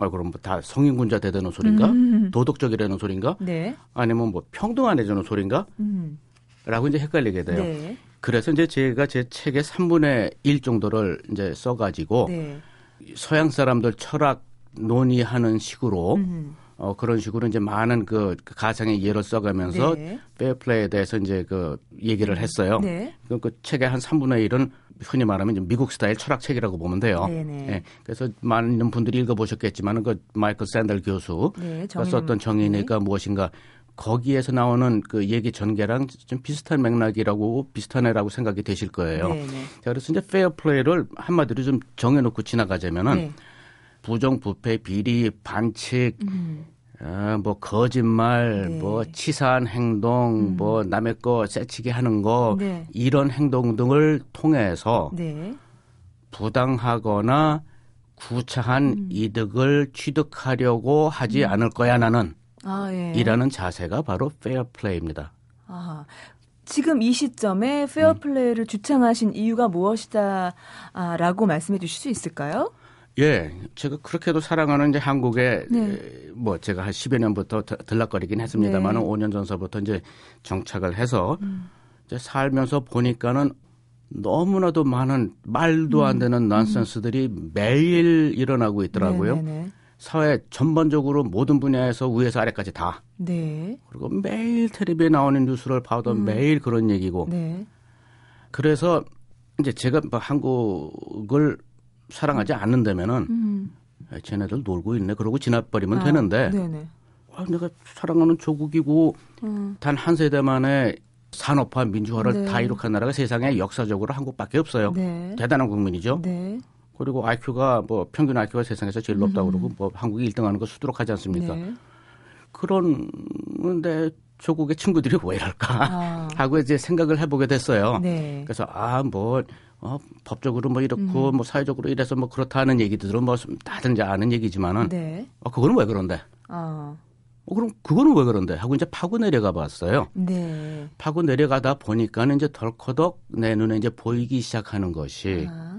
아, 그럼 뭐 다 성인군자 대대는 소린가? 음. 도덕적이라는 소린가? 네. 아니면 뭐 평등하내주는 소린가? 음. 라고 이제 헷갈리게 돼요. 네. 그래서 이제 제가 제 책의 3분의 1 정도를 이제 써가지고 네. 서양 사람들 철학 논의하는 식으로 음. 어 그런 식으로 이제 많은 그 가상의 예를 써가면서 네. 페어플레이에 대해서 이제 그 얘기를 했어요. 네. 그, 그 책의 한 3분의 1은 흔히 말하면 미국 스타일 철학책이라고 보면 돼요. 네네. 예, 그래서 많은 분들이 읽어보셨겠지만 그 마이클 샌델 교수가 네, 썼던 정의가 무엇인가 거기에서 나오는 그 얘기 전개랑 좀 비슷한 맥락이라고 비슷하네라고 생각이 되실 거예요. 네네. 자, 그래서 이제 페어플레이를 한마디로 좀 정해놓고 지나가자면은 네. 부정, 부패, 비리, 반칙, 음. 어, 뭐 거짓말, 네. 음. 뭐 치사한 행동, 뭐 남의 거 새치기 하는 거 네. 이런 행동 등을 통해서 네. 부당하거나 구차한 음. 이득을 취득하려고 하지 않을 거야 나는 아, 예. 이라는 자세가 바로 페어플레이입니다. 아, 지금 이 시점에 페어플레이를 주창하신 이유가 무엇이다라고 말씀해 주실 수 있을까요? 예, 제가 그렇게도 사랑하는 이제 한국에 네. 에, 뭐 제가 한 10여 년부터 드- 들락거리긴 했습니다만 네. 은 5년 전서부터 이제 정착을 해서 음. 이제 살면서 보니까는 너무나도 많은 말도 안 되는 넌센스들이 매일 일어나고 있더라고요. 음. 네네네. 사회 전반적으로 모든 분야에서 위에서 아래까지 다. 네. 그리고 매일 텔레비에 나오는 뉴스를 봐도 매일 그런 얘기고. 음. 네. 그래서 이제 제가 뭐 한국을 사랑하지 않는다면은 음. 아, 쟤네들 놀고 있네. 그러고 지나버리면 아, 되는데 네네. 아, 내가 사랑하는 조국이고 음. 단한 세대 만에 산업화 민주화를 네. 다 이룩한 나라가 세상에 역사적으로 한국밖에 없어요. 네. 대단한 국민이죠. 네. 그리고 IQ가 뭐 평균 IQ가 세상에서 제일 높다 고 그러고 뭐 한국이 1등하는 거 수두룩하지 않습니까? 네. 그런데 조국의 친구들이 왜 이럴까 아. (laughs) 하고 이제 생각을 해보게 됐어요. 네. 그래서 아뭐 어, 법적으로 뭐 이렇고 뭐 사회적으로 이래서 뭐 그렇다는 얘기들은 뭐 다들 이제 아는 얘기지만은 네. 어, 그거는 왜 그런데? 아. 어, 그럼 그거는 왜 그런데? 하고 이제 파고 내려가 봤어요. 네. 파고 내려가다 보니까는 이제 덜커덕 내 눈에 이제 보이기 시작하는 것이 아.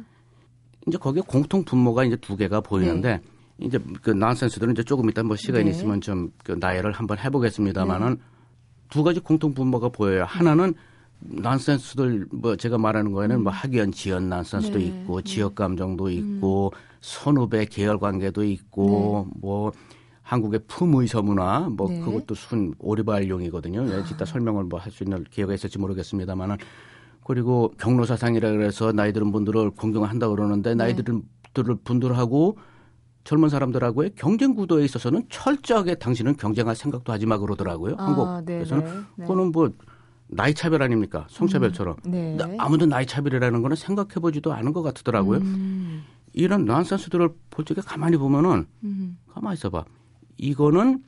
이제 거기에 공통 분모가 이제 두 개가 보이는데 이제 그 난센스들은 이제 조금 이따 뭐 시간이 네. 있으면 좀 그 나열을 한번 해보겠습니다만은 두 가지 공통 분모가 보여요. 하나는 난센스들 뭐 제가 말하는 거에는 뭐 학연 지연 난센스도 네. 있고 지역 감정도 있고 선후배 계열 관계도 있고 뭐 한국의 품의서 문화 뭐 네. 그것도 순 오리발용이거든요. 예, 이따 설명을 뭐 할 수 있는 기회가 있을지 모르겠습니다만은 그리고 경로사상이라 그래서 나이 들은 분들을 공경한다 그러는데 나이 네. 들은 분들을 분들하고 젊은 사람들하고의 경쟁 구도에 있어서는 철저하게 당신은 경쟁할 생각도 하지 마 그러더라고요. 아, 한국에서는. 네. 그거는 뭐 나이 차별 아닙니까? 성차별처럼. 네. 나- 아무도 나이 차별이라는 거는 생각해 보지도 않은 것 같더라고요. 음. 이런 난센스들을 볼 적에 가만히 보면은 음. 가만히 있어봐. 이거는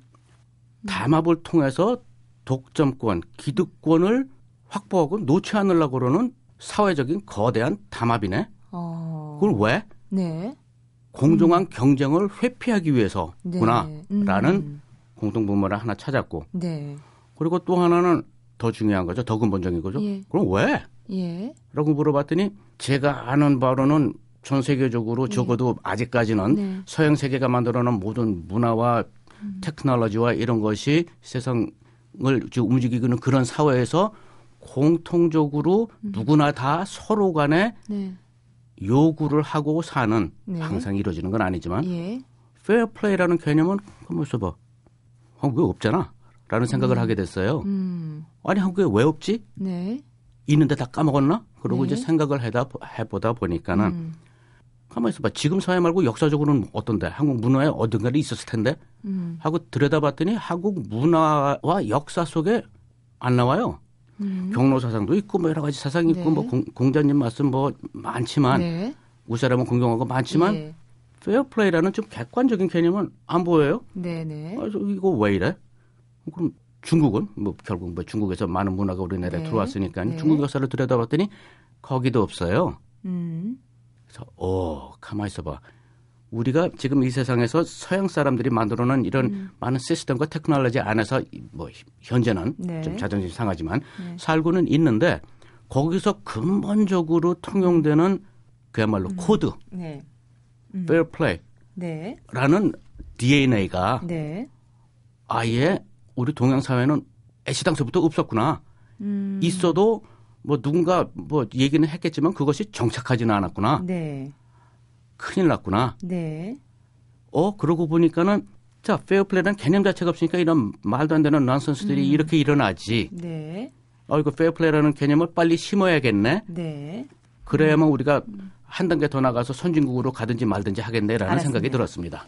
담합을 통해서 독점권, 기득권을 확보하고 놓지 않으려고 그러는 사회적인 거대한 담합이네. 어. 그걸 왜? 네. 공정한 경쟁을 회피하기 위해서구나. 네. 음. 라는 공동분모를 하나 찾았고. 네. 그리고 또 하나는 더 중요한 거죠. 더 근본적인 거죠. 예. 그럼 왜? 예. 라고 물어봤더니 제가 아는 바로는 전 세계적으로 적어도 아직까지는 네. 서양 세계가 만들어 놓은 모든 문화와 테크놀로지와 이런 것이 세상을 움직이는 그런 사회에서 공통적으로 누구나 다 서로 간에 네. 요구를 하고 사는 네. 항상 이루어지는 건 아니지만 예. 페어플레이라는 개념은 가만 있어봐 한국에 없잖아 라는 생각을 하게 됐어요 음. 아니 한국에 왜 없지? 네. 있는데 다 까먹었나? 그러고 네. 이제 생각을 해다, 해보다 보니까는 음. 가만히 있어봐. 지금 사회 말고 역사적으로는 어떤데? 한국 문화에 어딘가에 있었을 텐데? 음. 하고 들여다봤더니 한국 문화와 역사 속에 안 나와요. 음. 경로 사상도 있고 뭐 여러 가지 사상이 있고 네. 뭐 공, 공자님 말씀 뭐 많지만 네. 윗사람은 공경하고 많지만 예. 페어플레이라는 좀 객관적인 개념은 안 보여요. 네네. 그래서 이거 왜 이래? 그럼 중국은 뭐 결국 뭐 중국에서 많은 문화가 우리나라에 네. 들어왔으니까 네. 중국 역사를 들여다봤더니 거기도 없어요. 음. 그래서 어 가만 있어봐. 우리가 지금 이 세상에서 서양 사람들이 만들어놓은 이런 음. 많은 시스템과 테크놀로지 안에서 이- 뭐 현재는 네. 좀 자존심 상하지만 네. 살고는 있는데 거기서 근본적으로 통용되는 그야말로 음. 코드, 네. fair play라는 네. DNA가 네. 아예 우리 동양 사회는 애시당초부터 없었구나. 음. 있어도 뭐 누군가 뭐 얘기는 했겠지만 그것이 정착하지는 않았구나. 네. 큰일 났구나. 네. 어 그러고 보니까는 자 페어플레이라는 개념 자체가 없으니까 이런 말도 안 되는 넌센스들이 음. 이렇게 일어나지. 네. 어 이거 페어플레이라는 개념을 빨리 심어야겠네. 네. 그래야만 우리가 한 단계 더 나가서 선진국으로 가든지 말든지 하겠네라는 알았습니다. 생각이 들었습니다.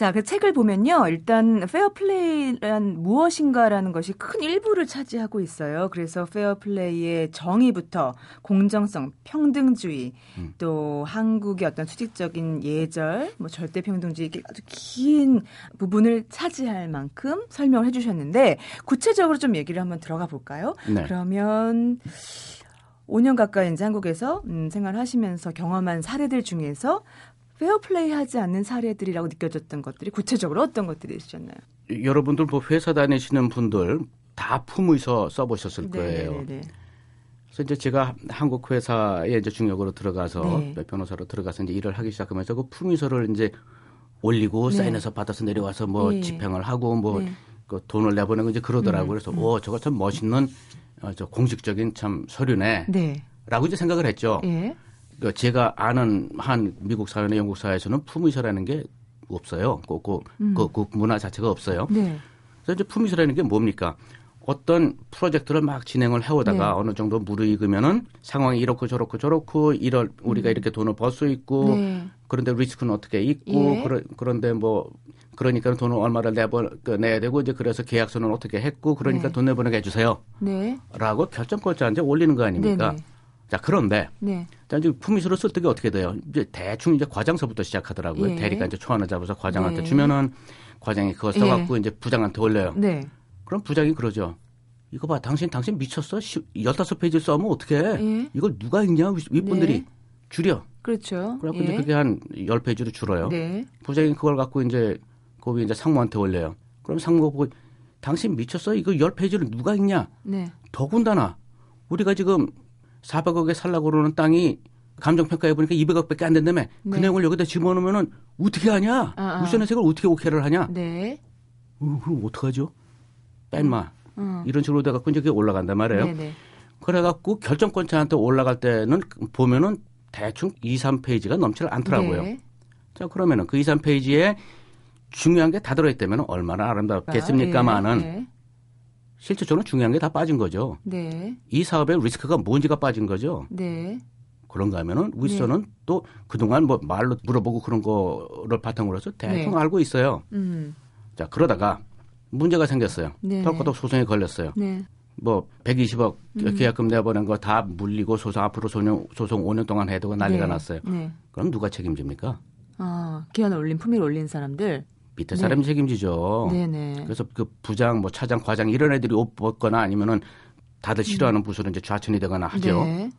자, 그 책을 보면요. 일단 페어플레이란 무엇인가라는 것이 큰 일부를 차지하고 있어요. 그래서 페어플레이의 정의부터 공정성, 평등주의, 음. 또 한국의 어떤 수직적인 예절, 뭐 절대 평등주의 이렇게 아주 긴 부분을 차지할 만큼 설명을 해 주셨는데 구체적으로 좀 얘기를 한번 들어가 볼까요? 네. 그러면 5년 가까이 이제 한국에서 음, 생활하시면서 경험한 사례들 중에서 페어플레이 하지 않는 사례들이라고 느껴졌던 것들이 구체적으로 어떤 것들이 있으셨나요? 여러분들 뭐 회사 다니시는 분들 다 품의서 써보셨을 거예요. 네네네. 그래서 이제 제가 한국 회사에 이제 중역으로 들어가서 네. 변호사로 들어가서 이제 일을 하기 시작하면서 그 품의서를 이제 올리고 네. 사인해서 받아서 내려와서 뭐 네. 집행을 하고 뭐 네. 그 돈을 내보내고 이제 그러더라고요. 음, 그래서 오 저거 참 멋있는 어, 저 공식적인 참 서류네 라고 네. 이제 생각을 했죠. 예. 그 제가 아는 한 미국 사회나 영국 사회에서는 품의서라는 게 없어요. 그, 그, 음. 그, 그 문화 자체가 없어요. 네. 그래서 이제 품위서라는 게 뭡니까? 어떤 프로젝트를 막 진행을 해오다가 네. 어느 정도 무르익으면은 상황이 이렇고 저렇고 저렇고 이럴 우리가 이렇게 돈을 벌 수 있고 음. 네. 그런데 리스크는 어떻게 있고 예. 그러, 그런데 뭐 그러니까 돈을 얼마를 내버 그 내야 되고 이제 그래서 계약서는 어떻게 했고 그러니까 네. 돈 내보내게 해주세요 라고 네. 결정권자한테 올리는 거 아닙니까? 자 그런데 네. 자 이제 품위서를 쓸 때가 어떻게 돼요? 이제 대충 이제 과장서부터 시작하더라고요. 예. 대리가 이제 초안을 잡아서 과장한테 네. 주면은 과장이 그거 써갖고 이제 부장한테 올려요. 네. 그럼 부장이 그러죠. 이거 봐, 당신, 당신 미쳤어? 15페이지 써면 어떻게 해? 예. 이걸 누가 읽냐? 윗- 윗분들이 네. 줄여. 그렇죠. 그래갖고 예. 이제 그게 한 10페이지로 줄어요. 네. 부장이 그걸 갖고 이제 그 위에 이제 상무한테 올려요. 그럼 상무가 보고 당신 미쳤어? 이거 10페이지를 누가 읽냐? 네. 더군다나 우리가 지금 400억에 살라고 그러는 땅이 감정평가해 보니까 200억밖에 안 된다며 그 네. 내용을 여기다 집어넣으면은 어떻게 하냐? 아, 아. 우선 해석을 어떻게 오케이를 하냐? 네. 어, 그럼 어떡하죠? 뺀마. 어. 이런 식으로 돼갖고 이제 그게 올라간단 말이에요. 네네. 그래갖고 결정권자한테 올라갈 때는 보면은 대충 2, 3페이지가 넘질 않더라고요. 네. 자, 그러면은 그 2, 3페이지에 중요한 게 다 들어있다면 얼마나 아름답겠습니까만은 예. 실제 저는 중요한 게 다 빠진 거죠. 네. 이 사업의 리스크가 뭔지가 빠진 거죠. 네. 그런가 하면은 윗선은 또 그동안 뭐 말로 물어보고 그런 거를 바탕으로 해서 대충 네. 알고 있어요. 음. 자, 그러다가 문제가 생겼어요. 네네. 덜커덕 소송에 걸렸어요. 네. 뭐 120억 음. 계약금 내보낸 거 다 물리고 소송 앞으로 소송, 소송 5년 동안 해두고 난리가 네. 났어요. 네. 그럼 누가 책임집니까? 아, 기한 올린 품위를 올린 사람들. 밑에 네. 사람이 책임지죠. 네네. 그래서 그 부장, 뭐 차장, 과장 이런 애들이 옷 벗거나 아니면은 다들 싫어하는 부서로 이제 좌천이 되거나 하죠. 음. 네.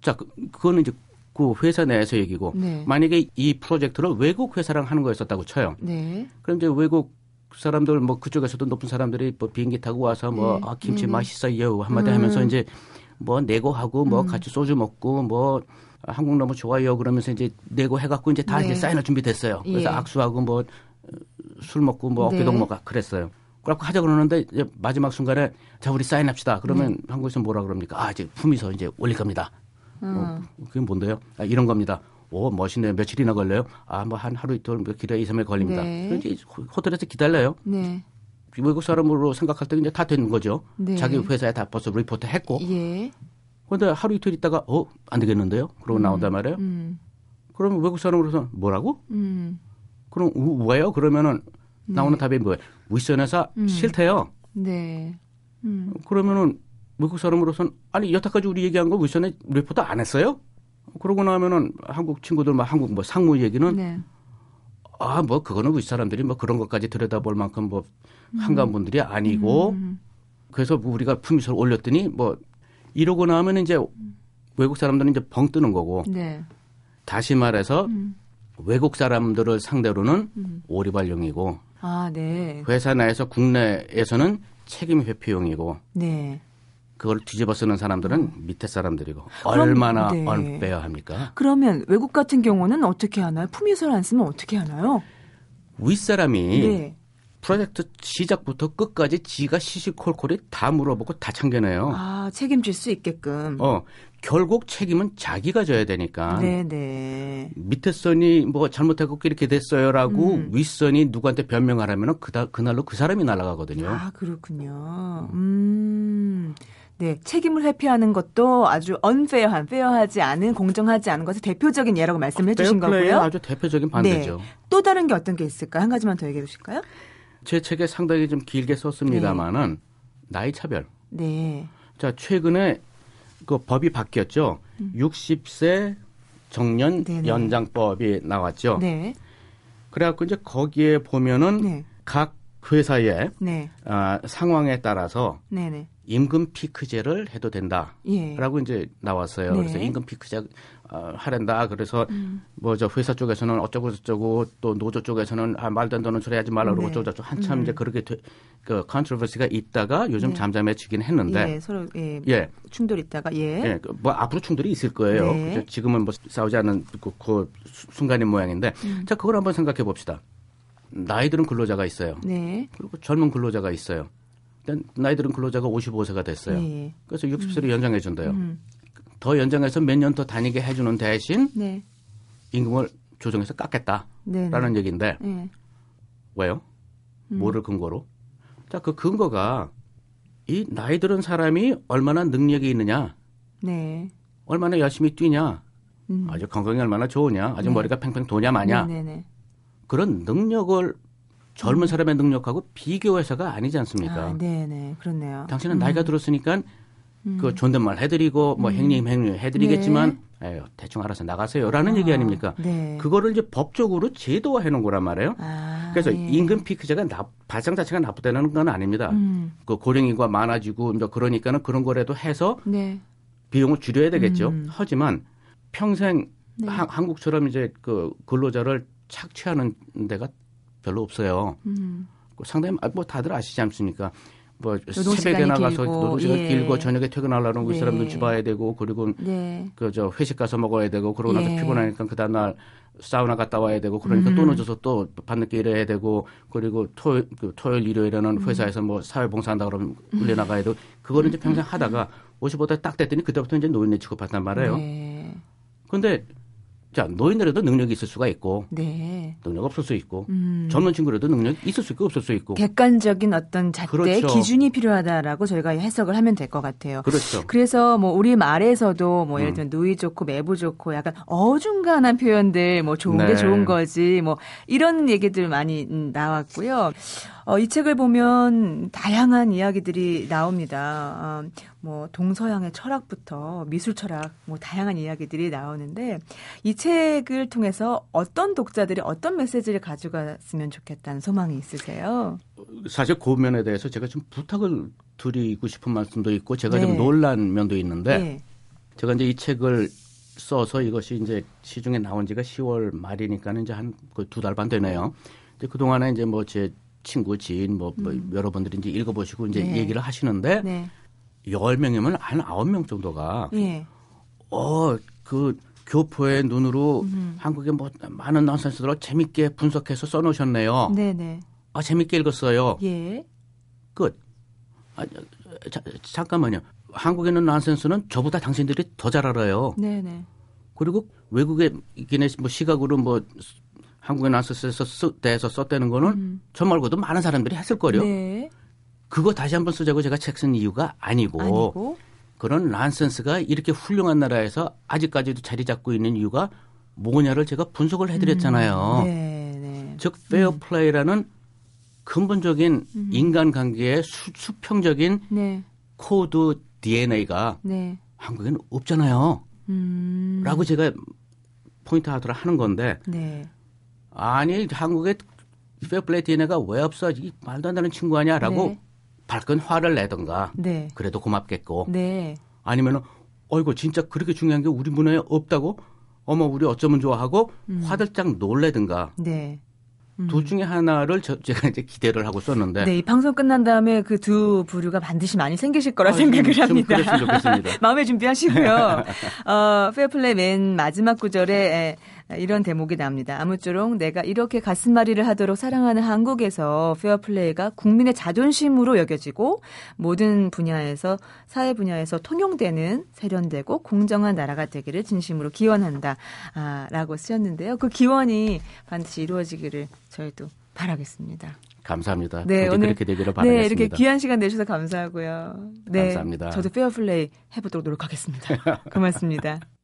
자, 그, 그거는 이제 그 회사 내에서 얘기고 네. 만약에 이 프로젝트를 외국 회사랑 하는 거였었다고 쳐요. 네. 그럼 이제 외국 사람들 뭐 그쪽에서도 높은 사람들이 뭐 비행기 타고 와서 뭐 네. 아, 김치 네네. 맛있어요 한마디 음. 하면서 이제 뭐 내고 하고 뭐 음. 같이 소주 먹고 뭐 아, 한국 너무 좋아요 그러면서 이제 내고 해갖고 이제 다 네. 이제 사인할 준비 됐어요. 그래서 예. 악수하고 뭐 술 먹고 뭐 네. 어깨동무 가 그랬어요. 그래갖고 하자 그러는데 이제 마지막 순간에 자 우리 사인합시다. 그러면 네. 한국에서 뭐라 그럽니까? 아 이제 품위서 이제 올릴 겁니다. 음. 어, 그게 뭔데요? 아, 이런 겁니다. 오, 멋있네요. 며칠이나 걸려요? 아, 뭐 한 하루 이틀 뭐 2, 3일 걸립니다. 네. 그럼 이제 호- 호텔에서 기다려요. 네. 외국 사람으로 생각할 때 이제 다된 거죠. 네. 자기 회사에 다 벌써 리포트 했고. 예. 그런데 하루 이틀 있다가 어, 안 되겠는데요? 그러고 나온단 말이에요. 음. 그러면 외국 사람으로서 뭐라고? 음. 그럼 우- 왜요? 그러면은 나오는 답이 뭐예요? 윗선에서 네. 음. 싫대요. 네. 음. 그러면은 외국 사람으로서는 아니 여태까지 우리 얘기한 거 윗선에 리포트 안 했어요? 그러고 나면은 한국 친구들 막 한국 뭐 상무 얘기는 네. 아뭐 그거는 윗 사람들이 뭐 그런 것까지 들여다볼 만큼 뭐 한가한 분들이 아니고 음. 그래서 뭐 우리가 품위서를 올렸더니 뭐 이러고 나면 이제 외국 사람들은 이제 벙 뜨는 거고 네. 다시 말해서 음. 외국 사람들을 상대로는 음. 오리발용이고 아, 네. 회사 내에서 국내에서는 책임 회피용이고 네. 그걸 뒤집어 쓰는 사람들은 밑에 사람들이고 그럼, 얼마나 네. 언페어합니까? 그러면 외국 같은 경우는 어떻게 하나요? 품위서를 안 쓰면 어떻게 하나요? 윗사람이 네. 프로젝트 시작부터 끝까지 지가 시시콜콜이 다 물어보고 다 참견해요. 아, 책임질 수 있게끔. 어, 결국 책임은 자기가 져야 되니까. 네네. 밑에 선이 뭐 잘못하고 이렇게 됐어요라고 음. 윗선이 누구한테 변명하라면 그다 그날로 그 사람이 날아가거든요. 아, 그렇군요. 음. 네, 책임을 회피하는 것도 아주 언페어한, 페어하지 않은, 공정하지 않은 것의 대표적인 예라고 말씀해 주신 거고요. 아주 대표적인 반대죠. 네. 또 다른 게 어떤 게 있을까요? 한 가지만 더 얘기해 주실까요? 제 책에 상당히 좀 길게 썼습니다만은 나이 차별. 네. 자, 최근에 그 법이 바뀌었죠. 60세 정년 음. 네네. 연장법이 나왔죠. 네. 그래갖고 이제 거기에 보면은 네. 각 회사의 네. 아, 상황에 따라서 네네. 임금 피크제를 해도 된다. 예. 라고 이제 나왔어요. 네. 그래서 임금 피크제 어, 하란다. 그래서 음. 뭐저 회사 쪽에서는 어쩌고 저쩌고 또 노조 쪽에서는 아, 말도 안 되는 소리 하지 말라 그러고 네. 저쩌고 저쩌고 한참 음. 이제 그렇게 되, 그 컨트로버시가 있다가 요즘 네. 잠잠해지긴 했는데 예, 서로 예, 예. 충돌 있다가 예. 예, 그뭐 앞으로 충돌이 있을 거예요. 네. 지금은 뭐 싸우지 않는 그, 그 수- 순간인 모양인데, 음. 자 그걸 한번 생각해 봅시다. 나이 들은 근로자가 있어요. 네. 그리고 젊은 근로자가 있어요. 일단 나이 들은 근로자가 55세가 됐어요. 예. 그래서 60세로 연장해 준대요. 음. 더 연장해서 몇 년 더 다니게 해주는 대신 네. 임금을 조정해서 깎겠다라는 네. 네. 얘기인데 예. 왜요? 음. 뭐를 근거로? 자 그 근거가 이 나이 들은 사람이 얼마나 능력이 있느냐, 네. 얼마나 열심히 뛰냐, 음. 아주 건강이 얼마나 좋으냐, 아주 네. 머리가 팽팽 도냐 마냐 네, 네, 네. 그런 능력을 젊은 사람의 능력하고 비교해서가 아니지 않습니까? 아, 네, 네. 그렇네요. 당신은 음. 나이가 들었으니까 그 존댓말 해드리고 뭐 행님 행님 해드리겠지만 에휴, 대충 알아서 나가세요라는 얘기 아닙니까? 네. 그거를 이제 법적으로 제도화해 놓은 거란 말이에요. 아, 그래서 예. 임금 피크제가 나, 발상 자체가 나쁘다는 건 아닙니다. 음. 그 고령인구가 많아지고 그러니까는 그런 거라도 해서 네. 비용을 줄여야 되겠죠. 음. 하지만 평생 네. 하- 한국처럼 이제 그 근로자를 착취하는 데가 별로 없어요. 음. 그 상당히 아, 뭐 다들 아시지 않습니까? 뭐 새벽에 나가서 길고, 노동 시간 예. 길고 저녁에 퇴근하려는 그 네. 사람 눈치 봐야 되고 그리고 네. 그저 회식 가서 먹어야 되고 그러고 나서 예. 피곤하니까 그 다음날 사우나 갔다 와야 되고 그러니까 음. 또 늦어서 또 밤늦게 일해야 되고 그리고 토요일, 그 토요일 일요일에는 음. 회사에서 뭐 사회봉사한다 그러면 울려 나가야 되고 그거를 이제 평생 하다가 55대 딱 됐더니 그때부터 이제 노인네 취급받단 말이에요. 네. 근데 자 노인들에도 능력이 있을 수가 있고 네. 능력 없을 수 있고 음. 젊은 친구라도 능력 이 있을 수 있고 없을 수 있고 객관적인 어떤 잣대 그렇죠. 기준이 필요하다라고 저희가 해석을 하면 될 것 같아요. 그렇죠. 그래서 뭐 우리 말에서도 뭐 예를 음. 들면 누이 좋고 매부 좋고 약간 어중간한 표현들 뭐 좋은 게 네. 좋은 거지 뭐 이런 얘기들 많이 음, 나왔고요. 어, 이 책을 보면 다양한 이야기들이 나옵니다. 어, 뭐 동서양의 철학부터 미술 철학 뭐 다양한 이야기들이 나오는데 이 책을 통해서 어떤 독자들이 어떤 메시지를 가져갔으면 좋겠다는 소망이 있으세요? 사실 그 면에 대해서 제가 좀 부탁을 드리고 싶은 말씀도 있고 제가 네. 좀 놀란 면도 있는데 네. 제가 이제 이 책을 써서 이것이 이제 시중에 나온 지가 10월 말이니까는 이제 한그두달 반 되네요. 근데 그 동안에 이제 뭐 제 친구 지인 뭐, 뭐 여러분들이 이제 읽어보시고 이제 네. 얘기를 하시는데 네. 열 명이면 한 아홉 명 정도가 예. 어 그 교포의 눈으로 한국의 뭐 많은 넌센스들을 재밌게 분석해서 써놓으셨네요. 네, 네. 아 재밌게 읽었어요. 예. 끝. 아, 자, 잠깐만요. 한국에 있는 넌센스는 저보다 당신들이 더 잘 알아요. 네, 네. 그리고 외국의 걔네 뭐 시각으로 뭐 넌센스에서 쓰, 대해서 썼다는 거는 저 말고도 많은 사람들이 했을 거요. 음. 네. 그거 다시 한번 쓰자고 제가 책 쓴 이유가 아니고, 아니고. 그런 넌센스가 이렇게 훌륭한 나라에서 아직까지도 자리 잡고 있는 이유가 뭐냐를 제가 분석을 해드렸잖아요. 네, 네. 즉 페어 플레이라는 근본적인 인간관계의 수, 수평적인 네. 코드 DNA가 네. 한국에는 없잖아요. 음. 라고 제가 point out을 하는 건데 네. 아니 한국에 페어플레이 DNA가 왜 없어? 이 말도 안 되는 친구 아니야라고 네. 발끈 화를 내던가 네. 그래도 고맙겠고 네. 아니면은 어이구 진짜 그렇게 중요한 게 우리 문화에 없다고 어머 우리 어쩌면 좋아하고 음. 화들짝 놀래든가 네. 둘 중에 하나를 저, 제가 이제 기대를 하고 썼는데 네, 이 방송 끝난 다음에 그 두 부류가 반드시 많이 생기실 거라 아, 생각을 좀, 합니다. 좀 그랬으면 좋겠습니다. (laughs) 마음에 준비하시고요. (laughs) 어, 페어플레이 맨 마지막 구절에 에, 이런 대목이 나옵니다. 아무쪼록 내가 이렇게 가슴앓이를 하도록 사랑하는 한국에서 페어플레이가 국민의 자존심으로 여겨지고 모든 분야에서 사회 분야에서 통용되는 세련되고 공정한 나라가 되기를 진심으로 기원한다. 아, 라고 쓰였는데요. 그 기원이 반드시 이루어지기를 저희도 바라겠습니다. 감사합니다. 네, 오늘 그렇게 되기를 바라겠습니다. 네, 이렇게 귀한 시간 내주셔서 감사하고요. 네, 감사합니다. 저도 페어플레이 해보도록 노력하겠습니다. 고맙습니다. (laughs)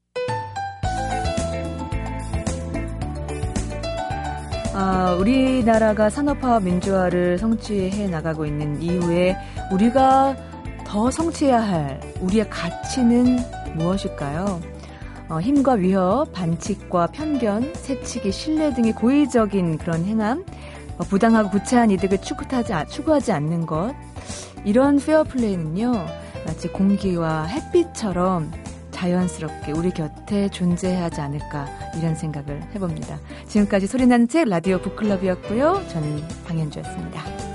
아, 우리나라가 산업화 민주화를 성취해 나가고 있는 이후에 우리가 더 성취해야 할 우리의 가치는 무엇일까요? 어, 힘과 위협, 반칙과 편견, 세치기, 신뢰 등의 고의적인 그런 행함, 어, 부당하고 구차한 이득을 추구하지, 추구하지 않는 것, 이런 페어플레이는요, 마치 공기와 햇빛처럼 자연스럽게 우리 곁에 존재해야 하지 않을까 이런 생각을 해봅니다. 지금까지 소리나는 책 라디오 북클럽이었고요. 저는 방현주였습니다.